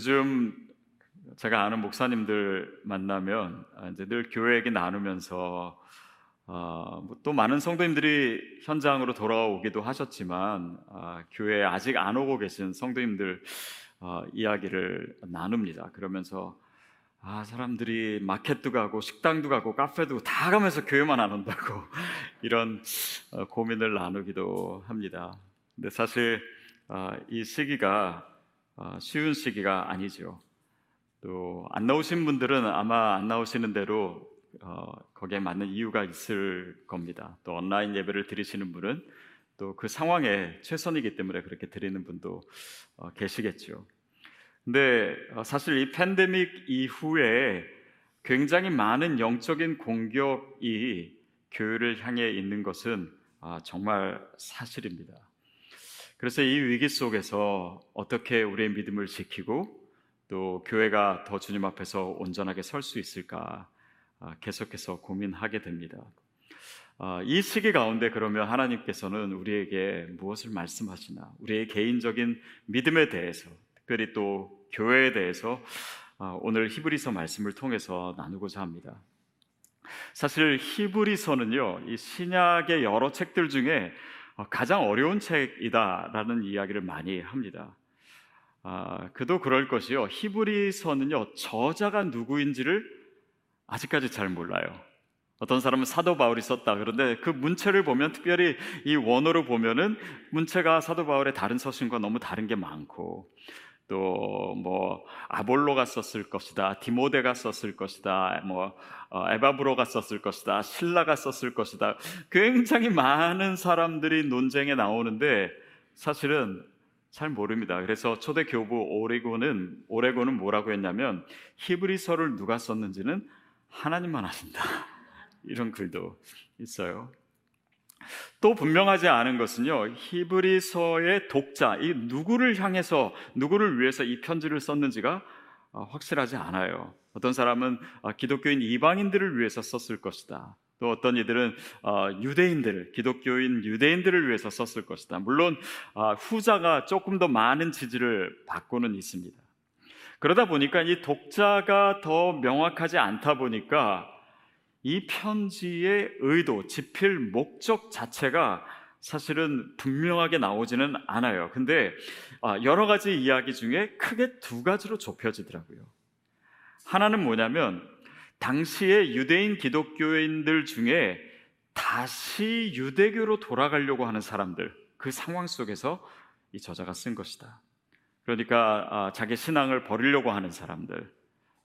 요즘 제가 아는 목사님들 만나면 이제 늘 교회 얘기 나누면서 어, 뭐또 많은 성도님들이 현장으로 돌아오기도 하셨지만 어, 교회에 아직 안 오고 계신 성도님들 어, 이야기를 나눕니다. 그러면서 아 사람들이 마켓도 가고 식당도 가고 카페도 다 가면서 교회만 안 온다고 이런 어, 고민을 나누기도 합니다. 근데 사실 어, 이 시기가 어, 쉬운 시기가 아니죠. 또 안 나오신 분들은 아마 안 나오시는 대로 어, 거기에 맞는 이유가 있을 겁니다. 또 온라인 예배를 드리시는 분은 또 그 상황에 최선이기 때문에 그렇게 드리는 분도 어, 계시겠죠. 근데 어, 사실 이 팬데믹 이후에 굉장히 많은 영적인 공격이 교회를 향해 있는 것은 아, 정말 사실입니다. 그래서 이 위기 속에서 어떻게 우리의 믿음을 지키고 또 교회가 더 주님 앞에서 온전하게 설 수 있을까 아, 계속해서 고민하게 됩니다. 아, 이 시기 가운데 그러면 하나님께서는 우리에게 무엇을 말씀하시나? 우리의 개인적인 믿음에 대해서, 특별히 또 교회에 대해서 아, 오늘 히브리서 말씀을 통해서 나누고자 합니다. 사실 히브리서는요, 이 신약의 여러 책들 중에 가장 어려운 책이다라는 이야기를 많이 합니다. 아, 그도 그럴 것이요. 히브리서는요, 저자가 누구인지를 아직까지 잘 몰라요. 어떤 사람은 사도 바울이 썼다. 그런데 그 문체를 보면 특별히 이 원어로 보면은 문체가 사도 바울의 다른 서신과 너무 다른 게 많고 또 뭐 아볼로가 썼을 것이다, 디모데가 썼을 것이다, 뭐 어, 에바브로가 썼을 것이다, 신라가 썼을 것이다. 굉장히 많은 사람들이 논쟁에 나오는데 사실은 잘 모릅니다. 그래서 초대 교부 오레고는 오레고는 뭐라고 했냐면 히브리서를 누가 썼는지는 하나님만 아신다. 이런 글도 있어요. 또 분명하지 않은 것은요, 히브리서의 독자, 이 누구를 향해서, 누구를 위해서 이 편지를 썼는지가 어, 확실하지 않아요. 어떤 사람은 아, 기독교인 이방인들을 위해서 썼을 것이다. 또 어떤 이들은 어, 유대인들을 기독교인 유대인들을 위해서 썼을 것이다. 물론 아, 후자가 조금 더 많은 지지를 받고는 있습니다. 그러다 보니까 이 독자가 더 명확하지 않다 보니까 이 편지의 의도, 지필 목적 자체가 사실은 분명하게 나오지는 않아요. 근데 아, 여러 가지 이야기 중에 크게 두 가지로 좁혀지더라고요. 하나는 뭐냐면 당시의 유대인 기독교인들 중에 다시 유대교로 돌아가려고 하는 사람들 그 상황 속에서 이 저자가 쓴 것이다. 그러니까 아, 자기 신앙을 버리려고 하는 사람들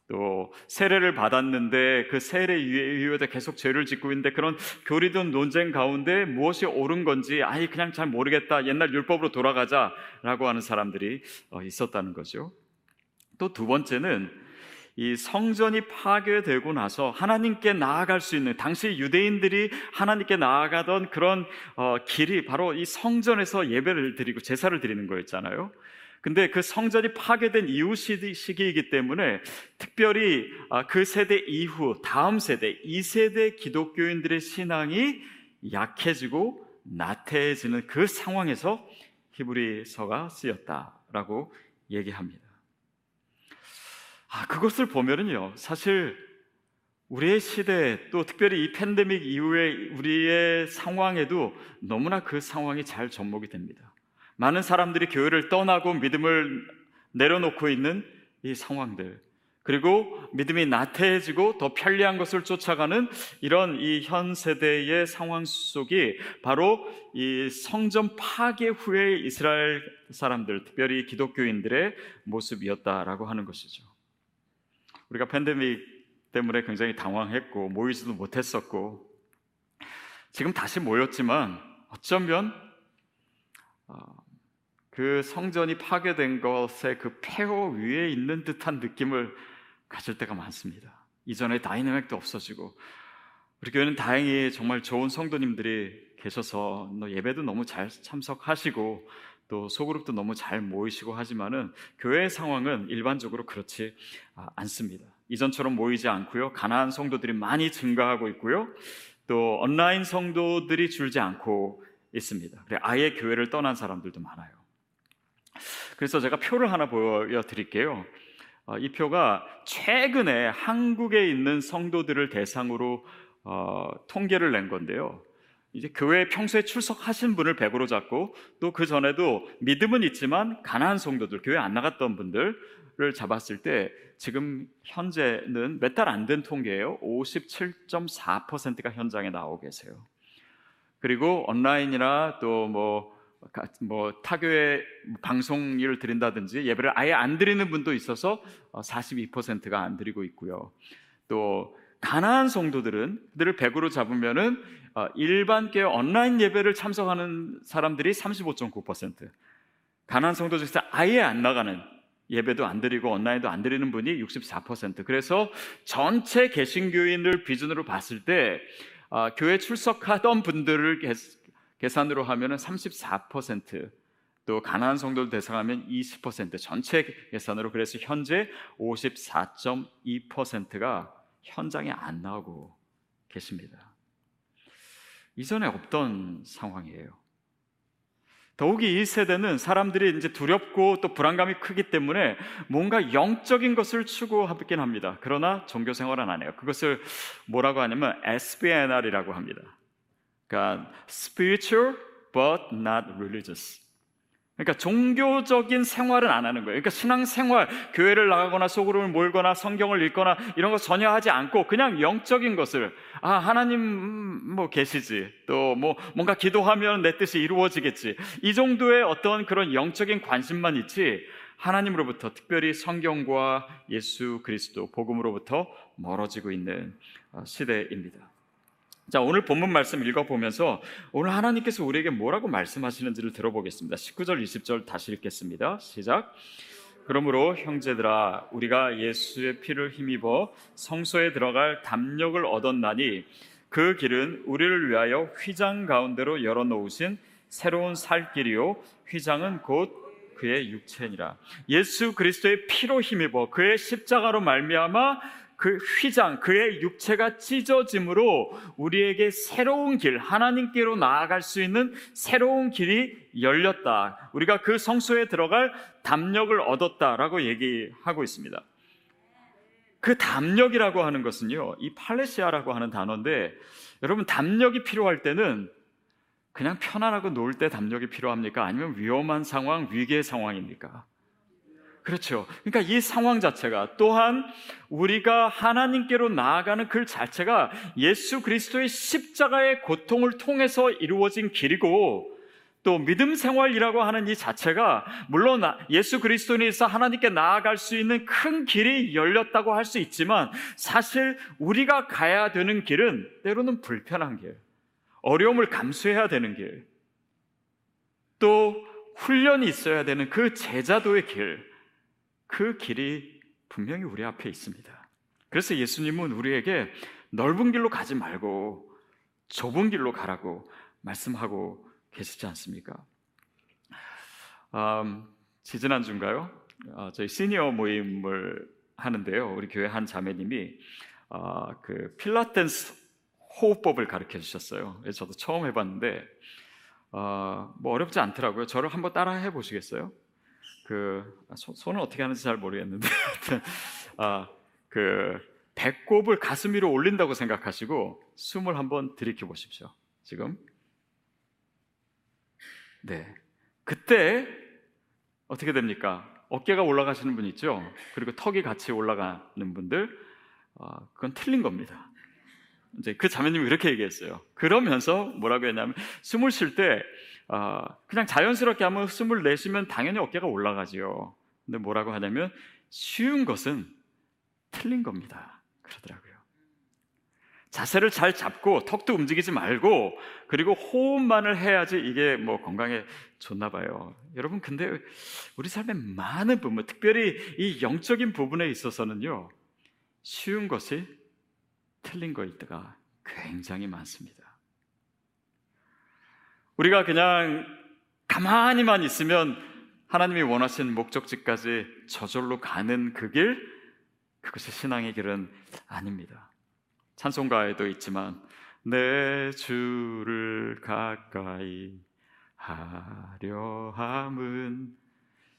또 세례를 받았는데 그 세례 이후에 계속 죄를 짓고 있는데 그런 교리든 논쟁 가운데 무엇이 옳은 건지 아예 그냥 잘 모르겠다 옛날 율법으로 돌아가자라고 하는 사람들이 어, 있었다는 거죠. 또 두 번째는 이 성전이 파괴되고 나서 하나님께 나아갈 수 있는 당시 유대인들이 하나님께 나아가던 그런 어, 길이 바로 이 성전에서 예배를 드리고 제사를 드리는 거였잖아요. 근데 그 성전이 파괴된 이후 시기이기 때문에 특별히 아, 그 세대 이후 다음 세대 이 세대 기독교인들의 신앙이 약해지고 나태해지는 그 상황에서 히브리서가 쓰였다라고 얘기합니다. 아, 그것을 보면은요, 사실 우리의 시대 또 특별히 이 팬데믹 이후에 우리의 상황에도 너무나 그 상황이 잘 접목이 됩니다. 많은 사람들이 교회를 떠나고 믿음을 내려놓고 있는 이 상황들. 그리고 믿음이 나태해지고 더 편리한 것을 쫓아가는 이런 이 현 세대의 상황 속이 바로 이 성전 파괴 후에 이스라엘 사람들, 특별히 기독교인들의 모습이었다라고 하는 것이죠. 우리가 팬데믹 때문에 굉장히 당황했고 모이지도 못했었고 지금 다시 모였지만 어쩌면 어, 그 성전이 파괴된 것의 그 폐허 위에 있는 듯한 느낌을 가질 때가 많습니다. 이전에 다이내믹도 없어지고 우리 교회는 다행히 정말 좋은 성도님들이 계셔서 예배도 너무 잘 참석하시고 또 소그룹도 너무 잘 모이시고 하지만은 교회의 상황은 일반적으로 그렇지 아, 않습니다. 이전처럼 모이지 않고요. 가난한 성도들이 많이 증가하고 있고요. 또 온라인 성도들이 줄지 않고 있습니다. 그래 아예 교회를 떠난 사람들도 많아요. 그래서 제가 표를 하나 보여드릴게요. 어, 이 표가 최근에 한국에 있는 성도들을 대상으로 어, 통계를 낸 건데요. 이제 교회에 평소에 출석하신 분을 100으로 잡고 또 그 전에도 믿음은 있지만 가난한 성도들, 교회 안 나갔던 분들을 잡았을 때 지금 현재는 몇 달 안 된 통계예요. 57.4%가 현장에 나오고 계세요. 그리고 온라인이나 또 뭐 뭐 타교에 방송 일을 드린다든지 예배를 아예 안 드리는 분도 있어서 42%가 안 드리고 있고요. 또 가난한 성도들은 그들을 100으로 잡으면은 어, 일반 교회 온라인 예배를 참석하는 사람들이 35.9%, 가난한 성도 중에서 아예 안 나가는 예배도 안 드리고 온라인도 안 드리는 분이 64%. 그래서 전체 개신교인을 비준으로 봤을 때 어, 교회 출석하던 분들을 계산으로 하면은 34%, 또 가난한 성도를 대상하면 20% 전체 계산으로 그래서 현재 54.2%가 현장에 안 나오고 계십니다. 이전에 없던 상황이에요. 더욱이 이 세대는 사람들이 이제 두렵고 또 불안감이 크기 때문에 뭔가 영적인 것을 추구하긴 합니다. 그러나 종교 생활은 안 해요. 그것을 뭐라고 하냐면 SBNR이라고 합니다. 그러니까 spiritual but not religious. 그러니까 종교적인 생활은 안 하는 거예요. 그러니까 신앙 생활, 교회를 나가거나 속으로 몰거나 성경을 읽거나 이런 거 전혀 하지 않고 그냥 영적인 것을 아 하나님 뭐 계시지 또 뭐 뭔가 기도하면 내 뜻이 이루어지겠지 이 정도의 어떤 그런 영적인 관심만 있지 하나님으로부터 특별히 성경과 예수 그리스도 복음으로부터 멀어지고 있는 어, 시대입니다. 자, 오늘 본문 말씀 읽어보면서 오늘 하나님께서 우리에게 뭐라고 말씀하시는지를 들어보겠습니다. 19절, 20절 다시 읽겠습니다. 시작. 그러므로 형제들아, 우리가 예수의 피를 힘입어 성소에 들어갈 담력을 얻었나니 그 길은 우리를 위하여 휘장 가운데로 열어놓으신 새로운 살 길이요. 휘장은 곧 그의 육체니라. 예수 그리스도의 피로 힘입어 그의 십자가로 말미암아 그 휘장, 그의 육체가 찢어짐으로 우리에게 새로운 길, 하나님께로 나아갈 수 있는 새로운 길이 열렸다. 우리가 그 성소에 들어갈 담력을 얻었다라고 얘기하고 있습니다. 그 담력이라고 하는 것은요, 이 팔레시아라고 하는 단어인데, 여러분, 담력이 필요할 때는 그냥 편안하고 놀 때 담력이 필요합니까? 아니면 위험한 상황, 위기의 상황입니까? 그렇죠. 그러니까 이 상황 자체가 또한 우리가 하나님께로 나아가는 그 자체가 예수 그리스도의 십자가의 고통을 통해서 이루어진 길이고 또 믿음 생활이라고 하는 이 자체가 물론 예수 그리스도 인에서 하나님께 나아갈 수 있는 큰 길이 열렸다고 할 수 있지만 사실 우리가 가야 되는 길은 때로는 불편한 길, 어려움을 감수해야 되는 길, 또 훈련이 있어야 되는 그 제자도의 길, 그 길이 분명히 우리 앞에 있습니다. 그래서 예수님은 우리에게 넓은 길로 가지 말고 좁은 길로 가라고 말씀하고 계시지 않습니까? 음, 지지난 주인가요? 어, 저희 시니어 모임을 하는데요. 우리 교회 한 자매님이 어, 그 필라테스 호흡법을 가르쳐 주셨어요. 저도 처음 해봤는데 어, 뭐 어렵지 않더라고요. 저를 한번 따라 해보시겠어요? 그 아, 손은 어떻게 하는지 잘 모르겠는데 아, 그 배꼽을 가슴 위로 올린다고 생각하시고 숨을 한번 들이켜 보십시오. 지금 네 그때 어떻게 됩니까? 어깨가 올라가시는 분 있죠. 그리고 턱이 같이 올라가는 분들 어, 그건 틀린 겁니다. 이제 그 자매님이 이렇게 얘기했어요. 그러면서 뭐라고 했냐면 숨을 쉴때 어, 그냥 자연스럽게 한번 숨을 내쉬면 당연히 어깨가 올라가지요. 근데 뭐라고 하냐면 쉬운 것은 틀린 겁니다. 그러더라고요. 자세를 잘 잡고 턱도 움직이지 말고 그리고 호흡만을 해야지 이게 뭐 건강에 좋나 봐요. 여러분 근데 우리 삶의 많은 부분, 특별히 이 영적인 부분에 있어서는요. 쉬운 것이 틀린 것이가 굉장히 많습니다. 우리가 그냥 가만히만 있으면 하나님이 원하신 목적지까지 저절로 가는 그 길, 그것이 신앙의 길은 아닙니다. 찬송가에도 있지만, 내 주를 가까이 하려 함은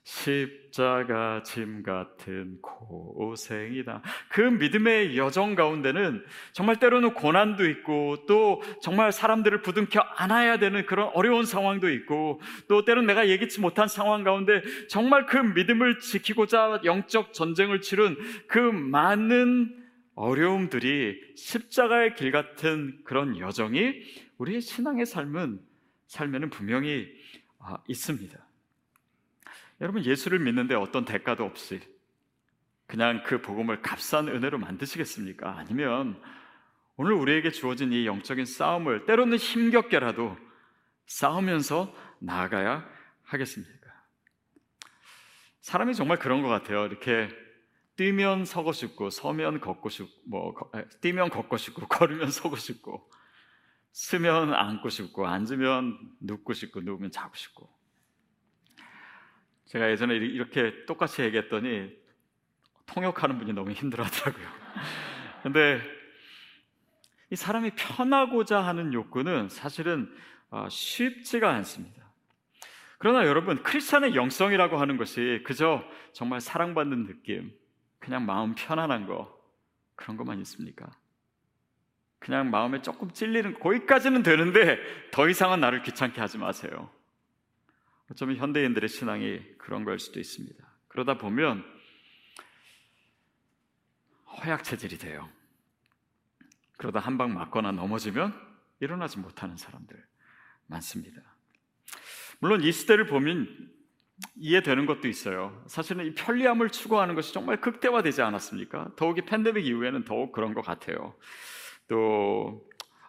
십자가 짐 같은 고생이다. 그 믿음의 여정 가운데는 정말 때로는 고난도 있고 또 정말 사람들을 부둥켜 안아야 되는 그런 어려운 상황도 있고 또 때로는 내가 예기치 못한 상황 가운데 정말 그 믿음을 지키고자 영적 전쟁을 치른 그 많은 어려움들이 십자가의 길 같은 그런 여정이 우리의 신앙의 삶은 삶에는 분명히 아, 있습니다. 여러분 예수를 믿는데 어떤 대가도 없이 그냥 그 복음을 값싼 은혜로 만드시겠습니까? 아니면 오늘 우리에게 주어진 이 영적인 싸움을 때로는 힘겹게라도 싸우면서 나아가야 하겠습니까? 사람이 정말 그런 것 같아요. 이렇게 뛰면 서고 싶고 서면 걷고 싶고 뭐 뛰면 걷고 싶고 걸으면 서고 싶고 쓰면 앉고 싶고 앉으면 눕고 싶고 누우면 자고 싶고 제가 예전에 이렇게 똑같이 얘기했더니 통역하는 분이 너무 힘들어하더라고요. 근데 이 사람이 편하고자 하는 욕구는 사실은 아, 쉽지가 않습니다. 그러나 여러분 크리스천의 영성이라고 하는 것이 그저 정말 사랑받는 느낌, 그냥 마음 편안한 거 그런 것만 있습니까? 그냥 마음에 조금 찔리는 거기까지는 되는데 더 이상은 나를 귀찮게 하지 마세요. 어쩌면 현대인들의 신앙이 그런 걸 수도 있습니다. 그러다 보면 허약 체질이 돼요. 그러다 한 방 맞거나 넘어지면 일어나지 못하는 사람들 많습니다. 물론 이 시대를 보면 이해되는 것도 있어요. 사실은 이 편리함을 추구하는 것이 정말 극대화되지 않았습니까? 더욱이 팬데믹 이후에는 더욱 그런 것 같아요. 또뭐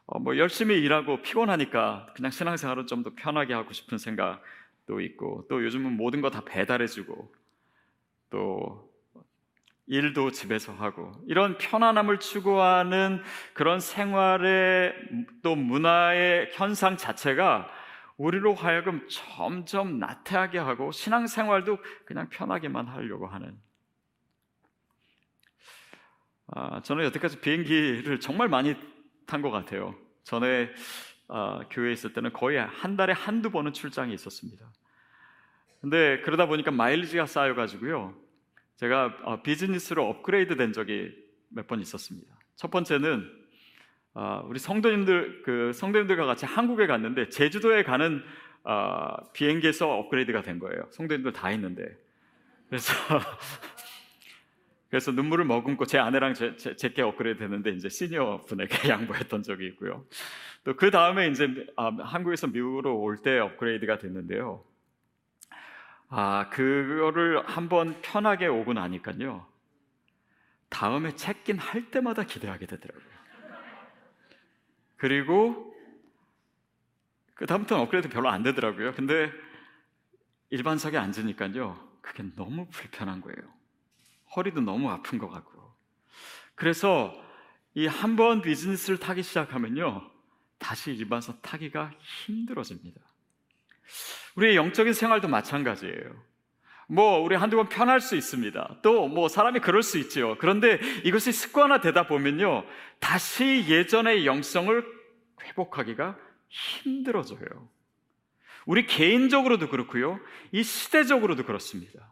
어, 열심히 일하고 피곤하니까 그냥 신앙생활은 좀더 편하게 하고 싶은 생각 또 있고 또 요즘은 모든 거 다 배달해주고 또 일도 집에서 하고 이런 편안함을 추구하는 그런 생활의 또 문화의 현상 자체가 우리로 하여금 점점 나태하게 하고 신앙생활도 그냥 편하게만 하려고 하는 아, 저는 여태까지 비행기를 정말 많이 탄 것 같아요. 전에 어, 교회에 있을 때는 거의 한 달에 한두 번은 출장이 있었습니다. 근데 그러다 보니까 마일리지가 쌓여가지고요. 제가 어, 비즈니스로 업그레이드 된 적이 몇 번 있었습니다. 첫 번째는 어, 우리 성도님들 그 성도님들과 같이 한국에 갔는데 제주도에 가는 어, 비행기에서 업그레이드가 된 거예요. 성도님들 다 있는데 그래서 그래서 눈물을 머금고 제 아내랑 제, 제, 제게 업그레이드 됐는데 이제 시니어 분에게 양보했던 적이 있고요. 또 그 다음에 이제 아, 한국에서 미국으로 올 때 업그레이드가 됐는데요. 아, 그거를 한번 편하게 오고 나니까요. 다음에 체크인 할 때마다 기대하게 되더라고요. 그리고 그 다음부터는 업그레이드 별로 안 되더라고요. 근데 일반석에 앉으니까요. 그게 너무 불편한 거예요. 허리도 너무 아픈 것 같고. 그래서 이 한 번 비즈니스를 타기 시작하면요. 다시 일반석 타기가 힘들어집니다. 우리의 영적인 생활도 마찬가지예요. 뭐, 우리 한두 번 편할 수 있습니다. 또, 뭐, 사람이 그럴 수 있지요. 그런데 이것이 습관화 되다 보면요. 다시 예전의 영성을 회복하기가 힘들어져요. 우리 개인적으로도 그렇고요. 이 시대적으로도 그렇습니다.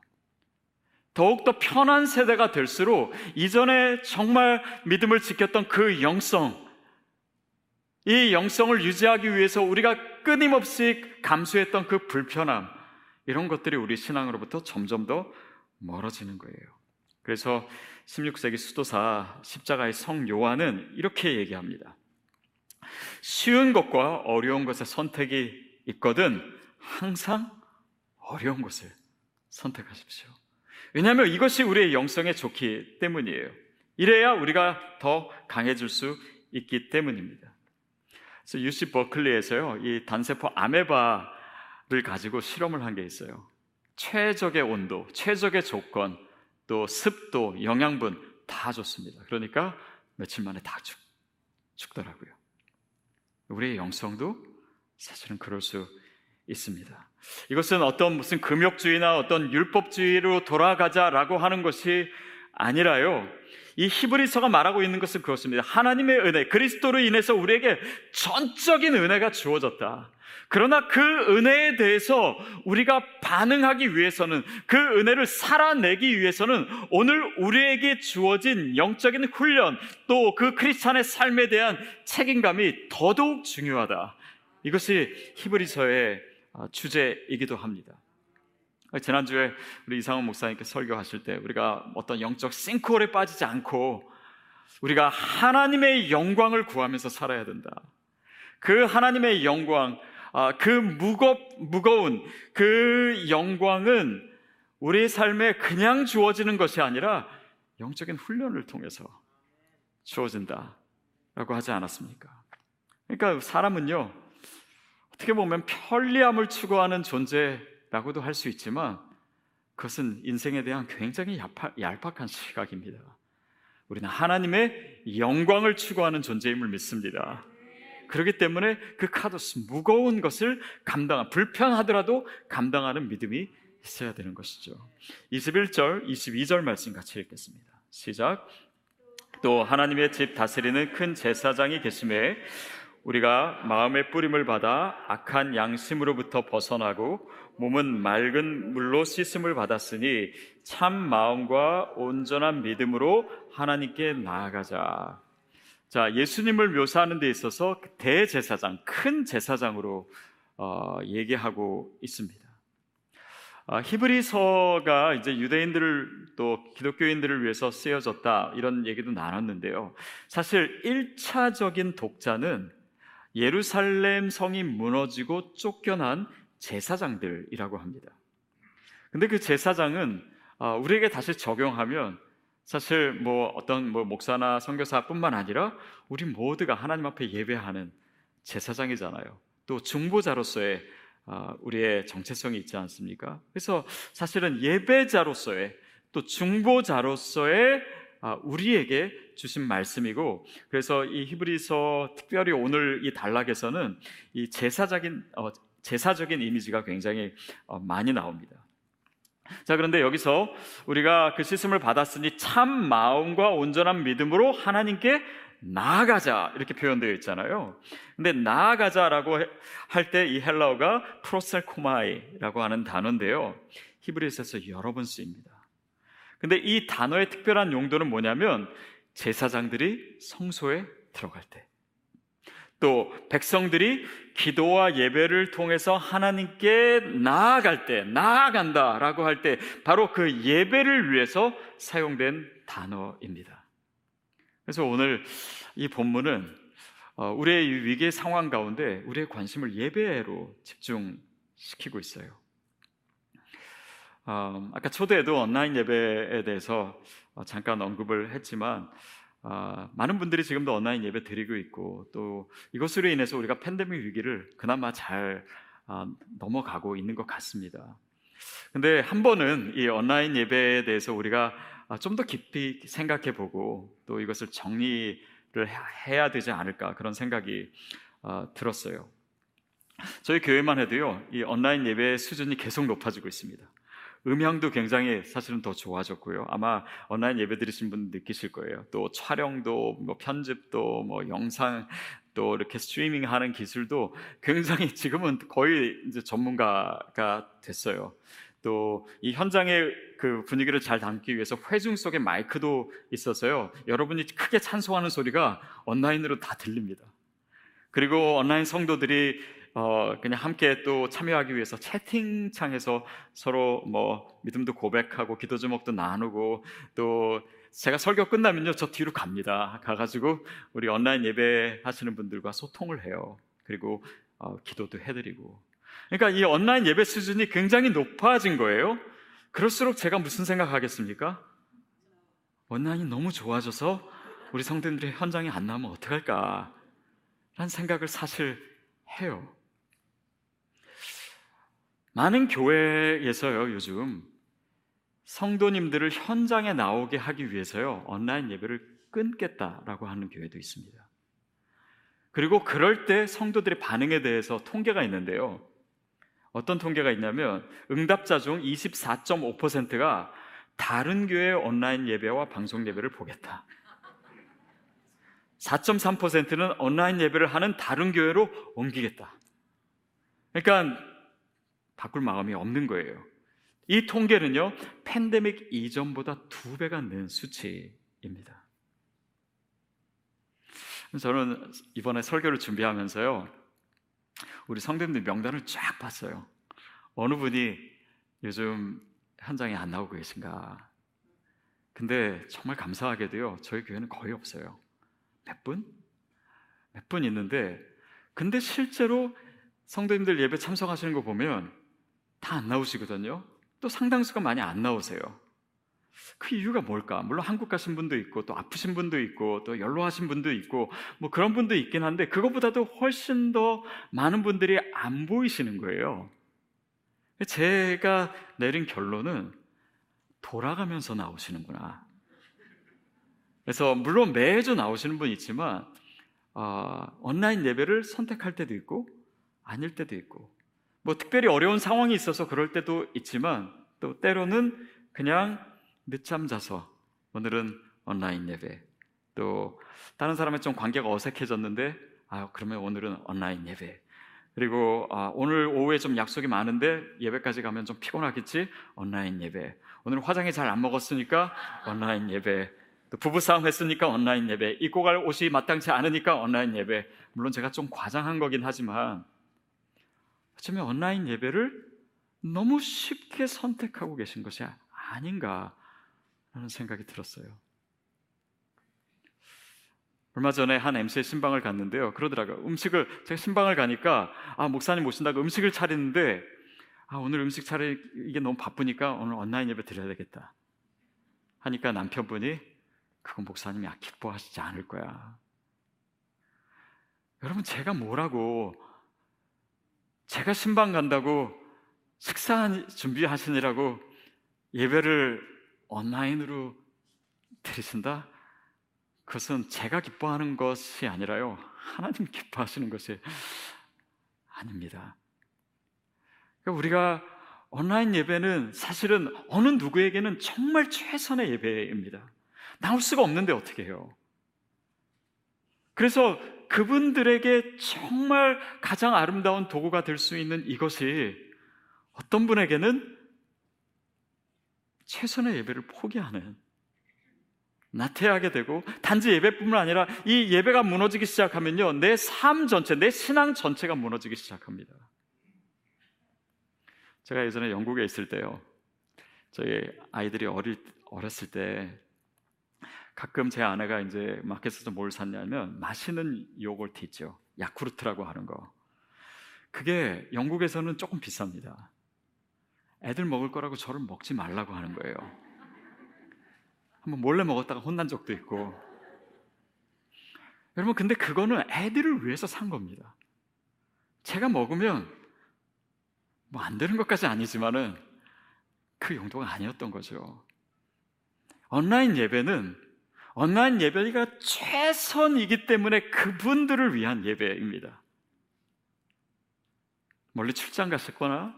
더욱더 편한 세대가 될수록 이전에 정말 믿음을 지켰던 그 영성, 이 영성을 유지하기 위해서 우리가 끊임없이 감수했던 그 불편함, 이런 것들이 우리 신앙으로부터 점점 더 멀어지는 거예요. 그래서 16세기 수도사 십자가의 성 요한은 이렇게 얘기합니다. 쉬운 것과 어려운 것의 선택이 있거든 항상 어려운 것을 선택하십시오. 왜냐하면 이것이 우리의 영성에 좋기 때문이에요. 이래야 우리가 더 강해질 수 있기 때문입니다. 그래서 UC 버클리에서요, 이 단세포 아메바를 가지고 실험을 한 게 있어요. 최적의 온도, 최적의 조건, 또 습도, 영양분 다 좋습니다. 그러니까 며칠 만에 다 죽, 죽더라고요. 우리의 영성도 사실은 그럴 수 있습니다. 이것은 어떤 무슨 금욕주의나 어떤 율법주의로 돌아가자라고 하는 것이 아니라요. 이 히브리서가 말하고 있는 것은 그렇습니다. 하나님의 은혜, 그리스도로 인해서 우리에게 전적인 은혜가 주어졌다. 그러나 그 은혜에 대해서 우리가 반응하기 위해서는 그 은혜를 살아내기 위해서는 오늘 우리에게 주어진 영적인 훈련 또 그 크리스찬의 삶에 대한 책임감이 더더욱 중요하다. 이것이 히브리서의 주제이기도 합니다. 지난주에 우리 이상원 목사님께 설교하실 때 우리가 어떤 영적 싱크홀에 빠지지 않고 우리가 하나님의 영광을 구하면서 살아야 된다. 그 하나님의 영광, 아, 그 무겁, 무거운 그 영광은 우리 삶에 그냥 주어지는 것이 아니라 영적인 훈련을 통해서 주어진다. 라고 하지 않았습니까? 그러니까 사람은요, 어떻게 보면 편리함을 추구하는 존재라고도 할 수 있지만 그것은 인생에 대한 굉장히 얄팍한 시각입니다. 우리는 하나님의 영광을 추구하는 존재임을 믿습니다. 그렇기 때문에 그 카도스 무거운 것을 감당 불편하더라도 감당하는 믿음이 있어야 되는 것이죠. 21절, 22절 말씀 같이 읽겠습니다. 시작. 또 하나님의 집 다스리는 큰 제사장이 계심에 우리가 마음의 뿌림을 받아 악한 양심으로부터 벗어나고 몸은 맑은 물로 씻음을 받았으니 참 마음과 온전한 믿음으로 하나님께 나아가자. 자, 예수님을 묘사하는 데 있어서 대제사장, 큰 제사장으로 어, 얘기하고 있습니다. 아, 히브리서가 이제 유대인들을 또 기독교인들을 위해서 쓰여졌다 이런 얘기도 나눴는데요. 사실 1차적인 독자는 예루살렘 성이 무너지고 쫓겨난 제사장들이라고 합니다. 근데 그 제사장은 아, 우리에게 다시 적용하면 사실 뭐 어떤 뭐 목사나 선교사뿐만 아니라 우리 모두가 하나님 앞에 예배하는 제사장이잖아요. 또 중보자로서의 아, 우리의 정체성이 있지 않습니까? 그래서 사실은 예배자로서의 또 중보자로서의 아, 우리에게 주신 말씀이고 그래서 이 히브리서 특별히 오늘 이 단락에서는 이 제사적인 어, 제사적인 이미지가 굉장히 어, 많이 나옵니다. 자, 그런데 여기서 우리가 그 씻음을 받았으니 참 마음과 온전한 믿음으로 하나님께 나아가자 이렇게 표현되어 있잖아요. 근데 나아가자라고 할 때 이 헬라어가 프로셀코마이라고 하는 단어인데요. 히브리서에서 여러 번 쓰입니다. 근데 이 단어의 특별한 용도는 뭐냐면 제사장들이 성소에 들어갈 때, 또 백성들이 기도와 예배를 통해서 하나님께 나아갈 때, 나아간다라고 할 때, 바로 그 예배를 위해서 사용된 단어입니다. 그래서 오늘 이 본문은 어, 우리의 위기 상황 가운데 우리의 관심을 예배로 집중시키고 있어요. 어, 아까 초대에도 온라인 예배에 대해서 어, 잠깐 언급을 했지만 어, 많은 분들이 지금도 온라인 예배 드리고 있고 또 이것으로 인해서 우리가 팬데믹 위기를 그나마 잘 어, 넘어가고 있는 것 같습니다. 근데 한 번은 이 온라인 예배에 대해서 우리가 아, 좀더 깊이 생각해 보고 또 이것을 정리를 해야 되지 않을까 그런 생각이 어, 들었어요. 저희 교회만 해도요, 이 온라인 예배 수준이 계속 높아지고 있습니다. 음향도 굉장히 사실은 더 좋아졌고요. 아마 온라인 예배 드리신 분 느끼실 거예요. 또 촬영도, 뭐 편집도, 뭐 영상 또 이렇게 스트리밍 하는 기술도 굉장히 지금은 거의 이제 전문가가 됐어요. 또 이 현장의 그 분위기를 잘 담기 위해서 회중 속에 마이크도 있어서요. 여러분이 크게 찬송하는 소리가 온라인으로 다 들립니다. 그리고 온라인 성도들이 어, 그냥 함께 또 참여하기 위해서 채팅창에서 서로 뭐 믿음도 고백하고 기도 제목도 나누고 또 제가 설교 끝나면요 저 뒤로 갑니다. 가가지고 우리 온라인 예배 하시는 분들과 소통을 해요. 그리고 어, 기도도 해드리고. 그러니까 이 온라인 예배 수준이 굉장히 높아진 거예요. 그럴수록 제가 무슨 생각하겠습니까? 온라인이 너무 좋아져서 우리 성도들이 현장에 안 나오면 어떡할까? 라는 생각을 사실 해요. 많은 교회에서요, 요즘 성도님들을 현장에 나오게 하기 위해서요, 온라인 예배를 끊겠다라고 하는 교회도 있습니다. 그리고 그럴 때 성도들의 반응에 대해서 통계가 있는데요. 어떤 통계가 있냐면 응답자 중 24.5%가 다른 교회 온라인 예배와 방송 예배를 보겠다. 4.3%는 온라인 예배를 하는 다른 교회로 옮기겠다. 그러니까 바꿀 마음이 없는 거예요. 이 통계는요, 팬데믹 이전보다 두 배가 는 수치입니다. 저는 이번에 설교를 준비하면서요, 우리 성도님들 명단을 쫙 봤어요. 어느 분이 요즘 현장에 안 나오고 계신가? 근데 정말 감사하게도요, 저희 교회는 거의 없어요. 몇 분? 몇 분 있는데, 근데 실제로 성도님들 예배 참석하시는 거 보면 다 안 나오시거든요. 또 상당수가 많이 안 나오세요. 그 이유가 뭘까? 물론 한국 가신 분도 있고 또 아프신 분도 있고 또 연로하신 분도 있고 뭐 그런 분도 있긴 한데 그것보다도 훨씬 더 많은 분들이 안 보이시는 거예요. 제가 내린 결론은 돌아가면서 나오시는구나. 그래서 물론 매주 나오시는 분 있지만 어, 온라인 예배를 선택할 때도 있고 아닐 때도 있고 뭐 특별히 어려운 상황이 있어서 그럴 때도 있지만 또 때로는 그냥 늦잠 자서 오늘은 온라인 예배. 또 다른 사람의 좀 관계가 어색해졌는데 아 그러면 오늘은 온라인 예배. 그리고 아, 오늘 오후에 좀 약속이 많은데 예배까지 가면 좀 피곤하겠지? 온라인 예배. 오늘 화장이 잘 안 먹었으니까 온라인 예배. 또 부부싸움 했으니까 온라인 예배. 입고 갈 옷이 마땅치 않으니까 온라인 예배. 물론 제가 좀 과장한 거긴 하지만 어쩌면 온라인 예배를 너무 쉽게 선택하고 계신 것이 아닌가 하는 생각이 들었어요. 얼마 전에 한 MC의 신방을 갔는데요. 그러더라고요. 음식을, 제가 신방을 가니까, 아, 목사님 오신다고 음식을 차리는데, 아, 오늘 음식 차리, 이게 너무 바쁘니까 오늘 온라인 예배 드려야 되겠다. 하니까 남편분이, 그건 목사님이 기뻐하시지 않을 거야. 여러분, 제가 뭐라고, 제가 신방 간다고 식사 준비하시느라고 예배를 온라인으로 드리신다? 그것은 제가 기뻐하는 것이 아니라요. 하나님 기뻐하시는 것이 아닙니다. 그러니까 우리가 온라인 예배는 사실은 어느 누구에게는 정말 최선의 예배입니다. 나올 수가 없는데 어떻게 해요? 그래서 그분들에게 정말 가장 아름다운 도구가 될 수 있는 이것이 어떤 분에게는 최선의 예배를 포기하는 나태하게 되고 단지 예배뿐만 아니라 이 예배가 무너지기 시작하면요 내 삶 전체, 내 신앙 전체가 무너지기 시작합니다. 제가 예전에 영국에 있을 때요 저희 아이들이 어릴 어렸을 때 가끔 제 아내가 이제 마켓에서 뭘 샀냐면 마시는 요거트 있죠 야쿠르트라고 하는 거 그게 영국에서는 조금 비쌉니다. 애들 먹을 거라고 저를 먹지 말라고 하는 거예요. 한번 몰래 먹었다가 혼난 적도 있고. 여러분, 근데 그거는 애들을 위해서 산 겁니다. 제가 먹으면 뭐 안 되는 것까지 아니지만은 그 용도가 아니었던 거죠. 온라인 예배는 온라인 예배가 최선이기 때문에 그분들을 위한 예배입니다. 멀리 출장 갔었거나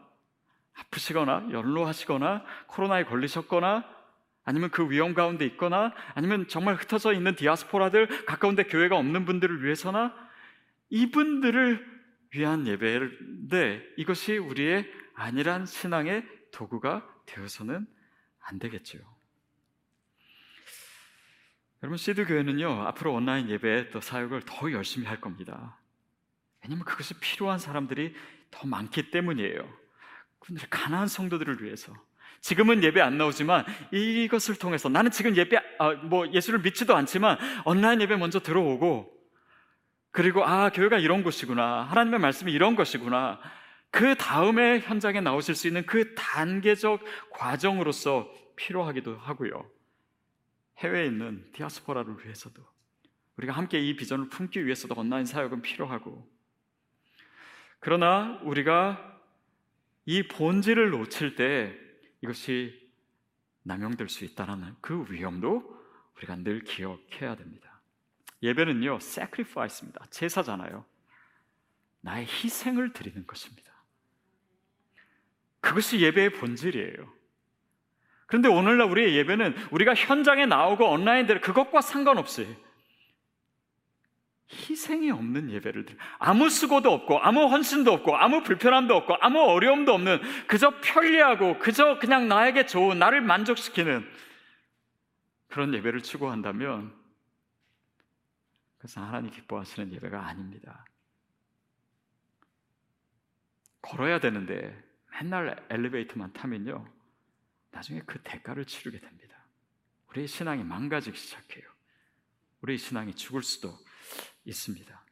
아프시거나 연로하시거나 코로나에 걸리셨거나 아니면 그 위험 가운데 있거나 아니면 정말 흩어져 있는 디아스포라들 가까운데 교회가 없는 분들을 위해서나 이분들을 위한 예배인데 이것이 우리의 안일한 신앙의 도구가 되어서는 안 되겠죠. 여러분 시드 교회는요 앞으로 온라인 예배 또 사역을 더 열심히 할 겁니다. 왜냐하면 그것이 필요한 사람들이 더 많기 때문이에요. 그분들의 가난한 성도들을 위해서 지금은 예배 안 나오지만 이것을 통해서 나는 지금 예배 아, 뭐 예수를 믿지도 않지만 온라인 예배 먼저 들어오고 그리고 아 교회가 이런 곳이구나 하나님의 말씀이 이런 것이구나 그 다음에 현장에 나오실 수 있는 그 단계적 과정으로서 필요하기도 하고요 해외에 있는 디아스포라를 위해서도 우리가 함께 이 비전을 품기 위해서도 온라인 사역은 필요하고 그러나 우리가 이 본질을 놓칠 때 이것이 남용될 수 있다는 그 위험도 우리가 늘 기억해야 됩니다. 예배는요, sacrifice입니다. 제사잖아요. 나의 희생을 드리는 것입니다. 그것이 예배의 본질이에요. 그런데 오늘날 우리의 예배는 우리가 현장에 나오고 온라인들 그것과 상관없이 희생이 없는 예배를 드려. 아무 수고도 없고, 아무 헌신도 없고, 아무 불편함도 없고, 아무 어려움도 없는, 그저 편리하고, 그저 그냥 나에게 좋은, 나를 만족시키는 그런 예배를 추구한다면, 그것은 하나님 기뻐하시는 예배가 아닙니다. 걸어야 되는데, 맨날 엘리베이터만 타면요, 나중에 그 대가를 치르게 됩니다. 우리의 신앙이 망가지기 시작해요. 우리의 신앙이 죽을 수도 있습니다.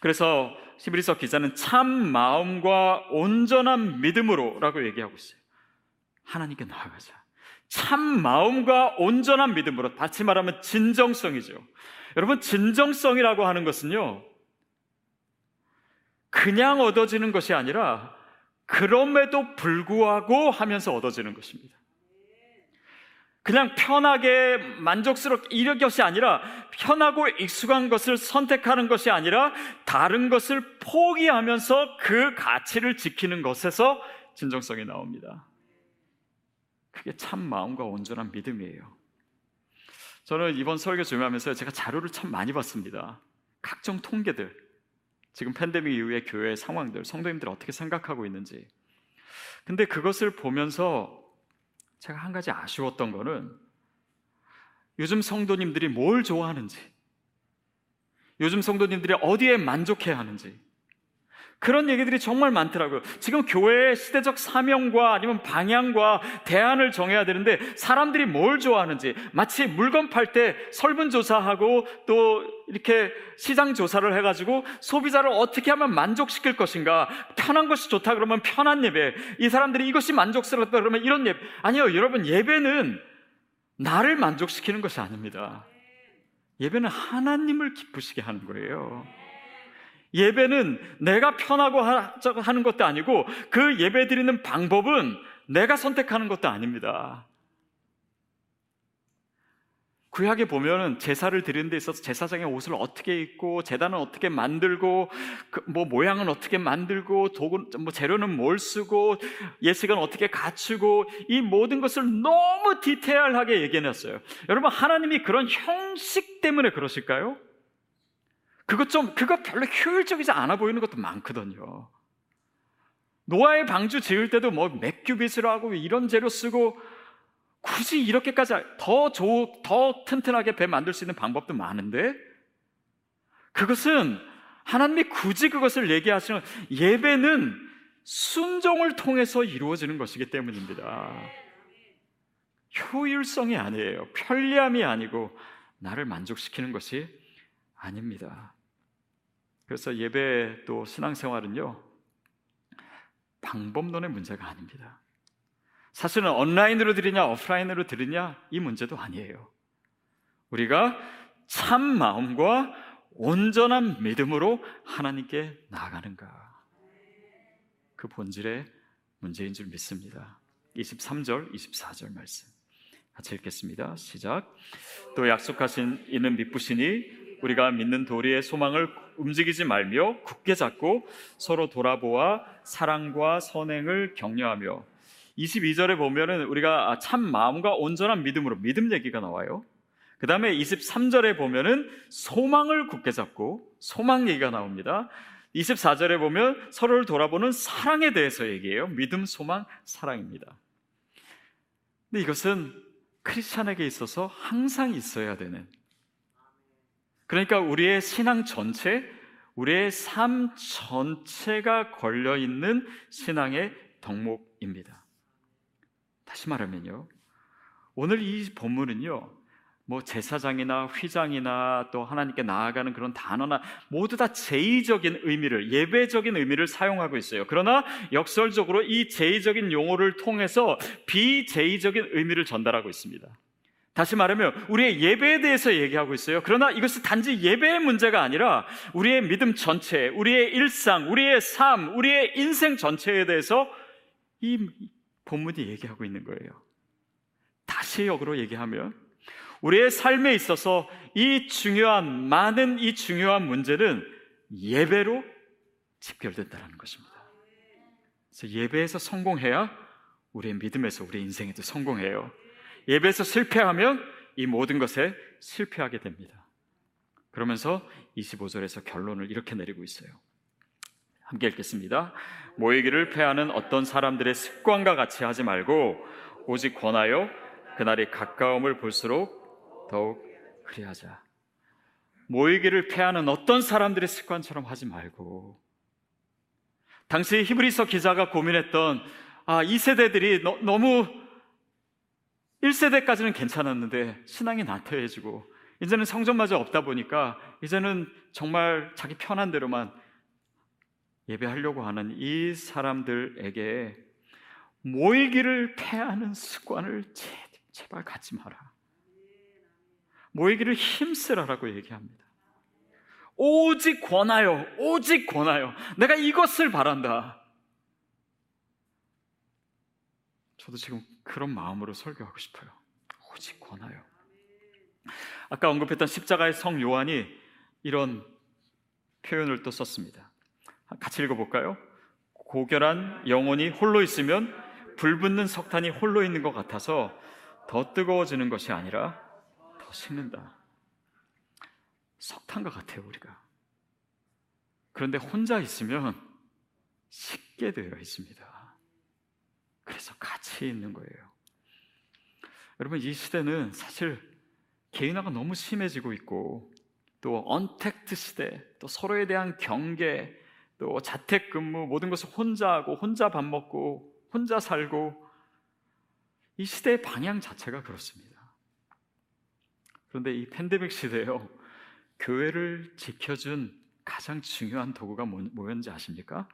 그래서 히브리서 기자는 참 마음과 온전한 믿음으로라고 얘기하고 있어요. 하나님께 나아가자. 참 마음과 온전한 믿음으로 다시 말하면 진정성이죠. 여러분 진정성이라고 하는 것은요. 그냥 얻어지는 것이 아니라 그럼에도 불구하고 하면서 얻어지는 것입니다. 그냥 편하게 만족스럽게 이런 것이 아니라 편하고 익숙한 것을 선택하는 것이 아니라 다른 것을 포기하면서 그 가치를 지키는 것에서 진정성이 나옵니다. 그게 참 마음과 온전한 믿음이에요. 저는 이번 설교 준비하면서 제가 자료를 참 많이 봤습니다. 각종 통계들, 지금 팬데믹 이후의 교회의 상황들, 성도님들 어떻게 생각하고 있는지. 근데 그것을 보면서 제가 한 가지 아쉬웠던 거는 요즘 성도님들이 뭘 좋아하는지, 요즘 성도님들이 어디에 만족해야 하는지, 그런 얘기들이 정말 많더라고요. 지금 교회의 시대적 사명과 아니면 방향과 대안을 정해야 되는데 사람들이 뭘 좋아하는지 마치 물건 팔 때 설문조사하고 또 이렇게 시장 조사를 해가지고 소비자를 어떻게 하면 만족시킬 것인가 편한 것이 좋다 그러면 편한 예배 이 사람들이 이것이 만족스럽다 그러면 이런 예배 아니요 여러분 예배는 나를 만족시키는 것이 아닙니다. 예배는 하나님을 기쁘시게 하는 거예요. 예배는 내가 편하고 하는 것도 아니고 그 예배 드리는 방법은 내가 선택하는 것도 아닙니다. 구약에 보면 제사를 드리는 데 있어서 제사장의 옷을 어떻게 입고 재단은 어떻게 만들고 그 뭐 모양은 어떻게 만들고 도구 뭐 재료는 뭘 쓰고 예식은 어떻게 갖추고 이 모든 것을 너무 디테일하게 얘기해 놨어요. 여러분 하나님이 그런 형식 때문에 그러실까요? 그것 좀, 그거 별로 효율적이지 않아 보이는 것도 많거든요. 노아의 방주 지을 때도 뭐 맥큐빗으로 하고 이런 재료 쓰고 굳이 이렇게까지 더 좋, 더 튼튼하게 배 만들 수 있는 방법도 많은데 그것은 하나님이 굳이 그것을 얘기하시는 예배는 순종을 통해서 이루어지는 것이기 때문입니다. 효율성이 아니에요. 편리함이 아니고 나를 만족시키는 것이 아닙니다. 그래서 예배 또 신앙생활은요, 방법론의 문제가 아닙니다. 사실은 온라인으로 드리냐, 오프라인으로 드리냐, 이 문제도 아니에요. 우리가 참 마음과 온전한 믿음으로 하나님께 나아가는가. 그 본질의 문제인 줄 믿습니다. 23절, 24절 말씀. 같이 읽겠습니다. 시작. 또 약속하신 이는 믿부시니 우리가 믿는 도리의 소망을 움직이지 말며 굳게 잡고 서로 돌아보아 사랑과 선행을 격려하며 22절에 보면은 우리가 참 마음과 온전한 믿음으로 믿음 얘기가 나와요. 그 다음에 23절에 보면은 소망을 굳게 잡고 소망 얘기가 나옵니다. 24절에 보면 서로를 돌아보는 사랑에 대해서 얘기해요. 믿음, 소망, 사랑입니다. 근데 이것은 크리스찬에게 있어서 항상 있어야 되는 그러니까 우리의 신앙 전체, 우리의 삶 전체가 걸려 있는 신앙의 덕목입니다. 다시 말하면요. 오늘 이 본문은요. 뭐 제사장이나 휘장이나 또 하나님께 나아가는 그런 단어나 모두 다 제의적인 의미를 예배적인 의미를 사용하고 있어요. 그러나 역설적으로 이 제의적인 용어를 통해서 비제의적인 의미를 전달하고 있습니다. 다시 말하면 우리의 예배에 대해서 얘기하고 있어요. 그러나 이것이 단지 예배의 문제가 아니라 우리의 믿음 전체, 우리의 일상, 우리의 삶, 우리의 인생 전체에 대해서 이 본문이 얘기하고 있는 거예요. 다시 역으로 얘기하면 우리의 삶에 있어서 이 중요한 많은 이 중요한 문제는 예배로 집결된다는 것입니다. 그래서 예배에서 성공해야 우리의 믿음에서 우리 인생에도 성공해요. 예배에서 실패하면 이 모든 것에 실패하게 됩니다. 그러면서 25절에서 결론을 이렇게 내리고 있어요. 함께 읽겠습니다. 모이기를 패하는 어떤 사람들의 습관과 같이 하지 말고 오직 권하여 그날이 가까움을 볼수록 더욱 그리하자. 모이기를 패하는 어떤 사람들의 습관처럼 하지 말고 당시 히브리서 기자가 고민했던 아, 이 세대들이 너, 너무 1세대까지는 괜찮았는데 신앙이 나태해지고 이제는 성전마저 없다 보니까 이제는 정말 자기 편한 대로만 예배하려고 하는 이 사람들에게 모이기를 패하는 습관을 제발 갖지 마라. 모이기를 힘쓰라라고 얘기합니다. 오직 권하여, 오직 권하여. 내가 이것을 바란다. 저도 지금 그런 마음으로 설교하고 싶어요. 오직 권하여. 아까 언급했던 십자가의 성 요한이 이런 표현을 또 썼습니다. 같이 읽어볼까요? 고결한 영혼이 홀로 있으면 불붙는 석탄이 홀로 있는 것 같아서 더 뜨거워지는 것이 아니라 더 식는다. 석탄과 같아요, 우리가. 그런데 혼자 있으면 식게 되어 있습니다. 그래서 같이 있는 거예요. 여러분, 이 시대는 사실 개인화가 너무 심해지고 있고, 또 언택트 시대, 또 서로에 대한 경계, 또 자택 근무, 모든 것을 혼자 하고, 혼자 밥 먹고, 혼자 살고, 이 시대의 방향 자체가 그렇습니다. 그런데 이 팬데믹 시대에요, 교회를 지켜준 가장 중요한 도구가 뭐였는지 아십니까?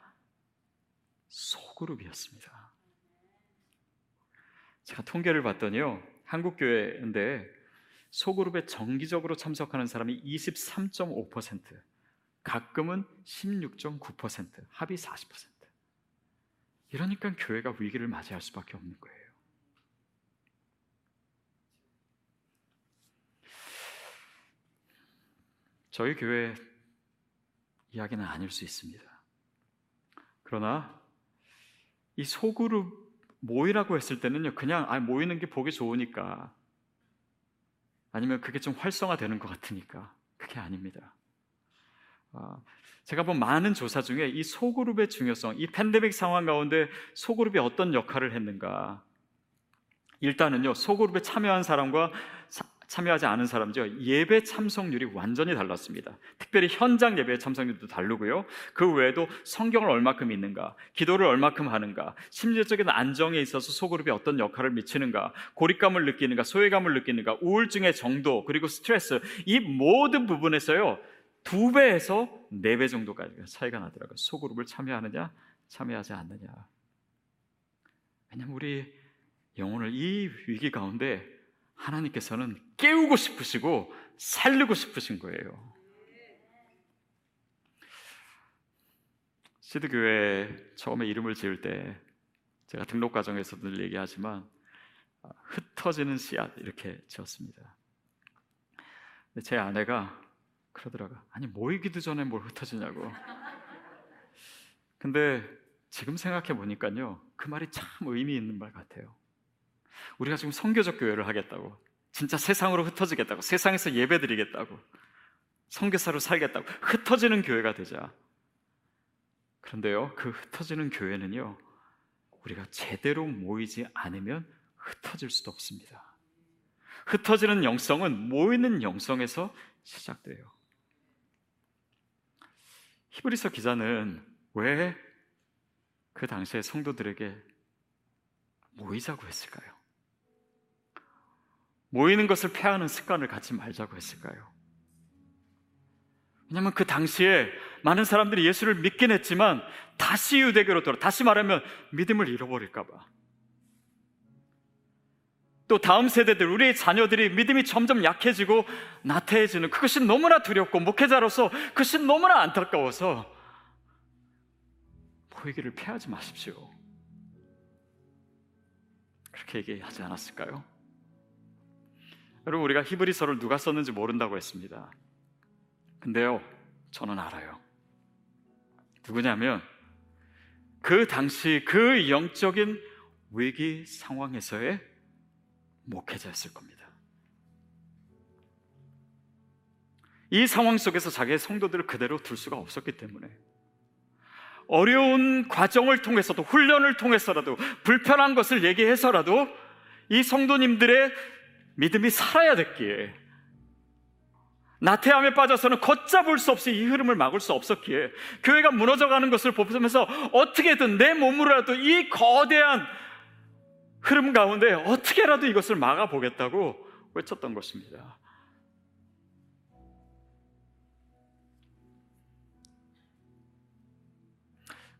소그룹이었습니다. 제가 통계를 봤더니요, 한국 교회인데 소그룹에 정기적으로 참석하는 사람이 23.5%, 가끔은 16.9%, 합이 40%. 이러니까 교회가 위기를 맞이할 수밖에 없는 거예요. 저희 교회 이야기는 아닐 수 있습니다. 그러나 이 소그룹 모이라고 했을 때는요, 그냥 아, 모이는 게 보기 좋으니까 아니면 그게 좀 활성화되는 것 같으니까 그게 아닙니다. 아, 제가 본 많은 조사 중에 이 소그룹의 중요성, 이 팬데믹 상황 가운데 소그룹이 어떤 역할을 했는가. 일단은요, 소그룹에 참여한 사람과 참여하지 않은 사람죠. 예배 참석률이 완전히 달랐습니다. 특별히 현장 예배 참석률도 다르고요. 그 외에도 성경을 얼마큼 읽는가, 기도를 얼마큼 하는가, 심리적인 안정에 있어서 소그룹이 어떤 역할을 미치는가, 고립감을 느끼는가, 소외감을 느끼는가, 우울증의 정도, 그리고 스트레스, 이 모든 부분에서요. 두 배에서 네 배 정도까지 차이가 나더라고요. 소그룹을 참여하느냐, 참여하지 않느냐. 왜냐면 우리 영혼을 이 위기 가운데 하나님께서는 깨우고 싶으시고 살리고 싶으신 거예요. 시드교회 처음에 이름을 지을 때 제가 등록 과정에서 늘 얘기하지만 아, 흩어지는 씨앗 이렇게 지었습니다. 제 아내가 그러더라고. 아니 모이기도 전에 뭘 흩어지냐고. 근데 지금 생각해 보니까요 그 말이 참 의미 있는 말 같아요. 우리가 지금 성교적 교회를 하겠다고 진짜 세상으로 흩어지겠다고 세상에서 예배드리겠다고 성교사로 살겠다고 흩어지는 교회가 되자. 그런데요 그 흩어지는 교회는요 우리가 제대로 모이지 않으면 흩어질 수도 없습니다. 흩어지는 영성은 모이는 영성에서 시작돼요. 히브리서 기자는 왜 그 당시에 성도들에게 모이자고 했을까요? 모이는 것을 패하는 습관을 갖지 말자고 했을까요? 왜냐하면 그 당시에 많은 사람들이 예수를 믿긴 했지만 다시 유대교로 돌아 다시 말하면 믿음을 잃어버릴까봐 또 다음 세대들 우리의 자녀들이 믿음이 점점 약해지고 나태해지는 그것이 너무나 두렵고 목회자로서 그것이 너무나 안타까워서 모이기를 피하지 마십시오. 그렇게 얘기하지 않았을까요? 여러분 우리가 히브리서를 누가 썼는지 모른다고 했습니다. 근데요, 저는 알아요. 누구냐면 그 당시 그 영적인 위기 상황에서의 목회자였을 겁니다. 이 상황 속에서 자기의 성도들을 그대로 둘 수가 없었기 때문에 어려운 과정을 통해서도 훈련을 통해서라도 불편한 것을 얘기해서라도 이 성도님들의 믿음이 살아야 됐기에 나태함에 빠져서는 걷잡을 수 없이 이 흐름을 막을 수 없었기에 교회가 무너져가는 것을 보면서 어떻게든 내 몸으로라도 이 거대한 흐름 가운데 어떻게라도 이것을 막아보겠다고 외쳤던 것입니다.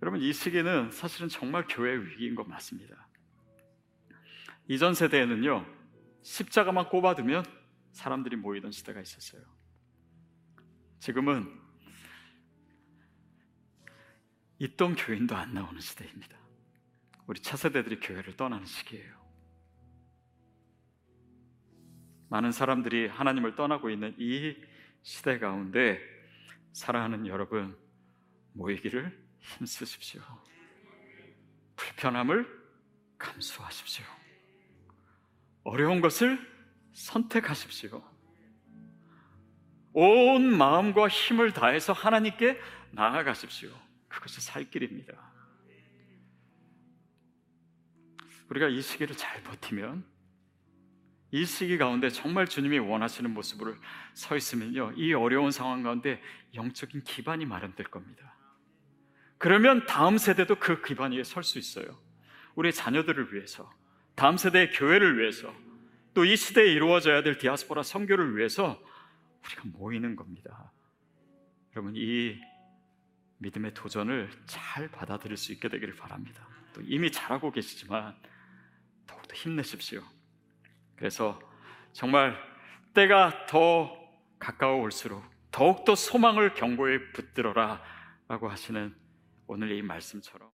여러분 이 시기는 사실은 정말 교회의 위기인 것 맞습니다. 이전 세대에는요 십자가만 꼽아두면 사람들이 모이던 시대가 있었어요. 지금은 있던 교인도 안 나오는 시대입니다. 우리 차세대들이 교회를 떠나는 시기예요. 많은 사람들이 하나님을 떠나고 있는 이 시대 가운데 사랑하는 여러분 모이기를 힘쓰십시오. 불편함을 감수하십시오. 어려운 것을 선택하십시오. 온 마음과 힘을 다해서 하나님께 나아가십시오. 그것이 살 길입니다. 우리가 이 시기를 잘 버티면 이 시기 가운데 정말 주님이 원하시는 모습으로 서 있으면요. 이 어려운 상황 가운데 영적인 기반이 마련될 겁니다. 그러면 다음 세대도 그 기반 위에 설 수 있어요. 우리 자녀들을 위해서, 다음 세대의 교회를 위해서, 또 이 시대에 이루어져야 될 디아스포라 선교를 위해서 우리가 모이는 겁니다. 여러분 이 믿음의 도전을 잘 받아들일 수 있게 되기를 바랍니다. 또 이미 잘하고 계시지만 더욱더 힘내십시오. 그래서 정말 때가 더 가까워 올수록 더욱더 소망을 경고에 붙들어라 라고 하시는 오늘 이 말씀처럼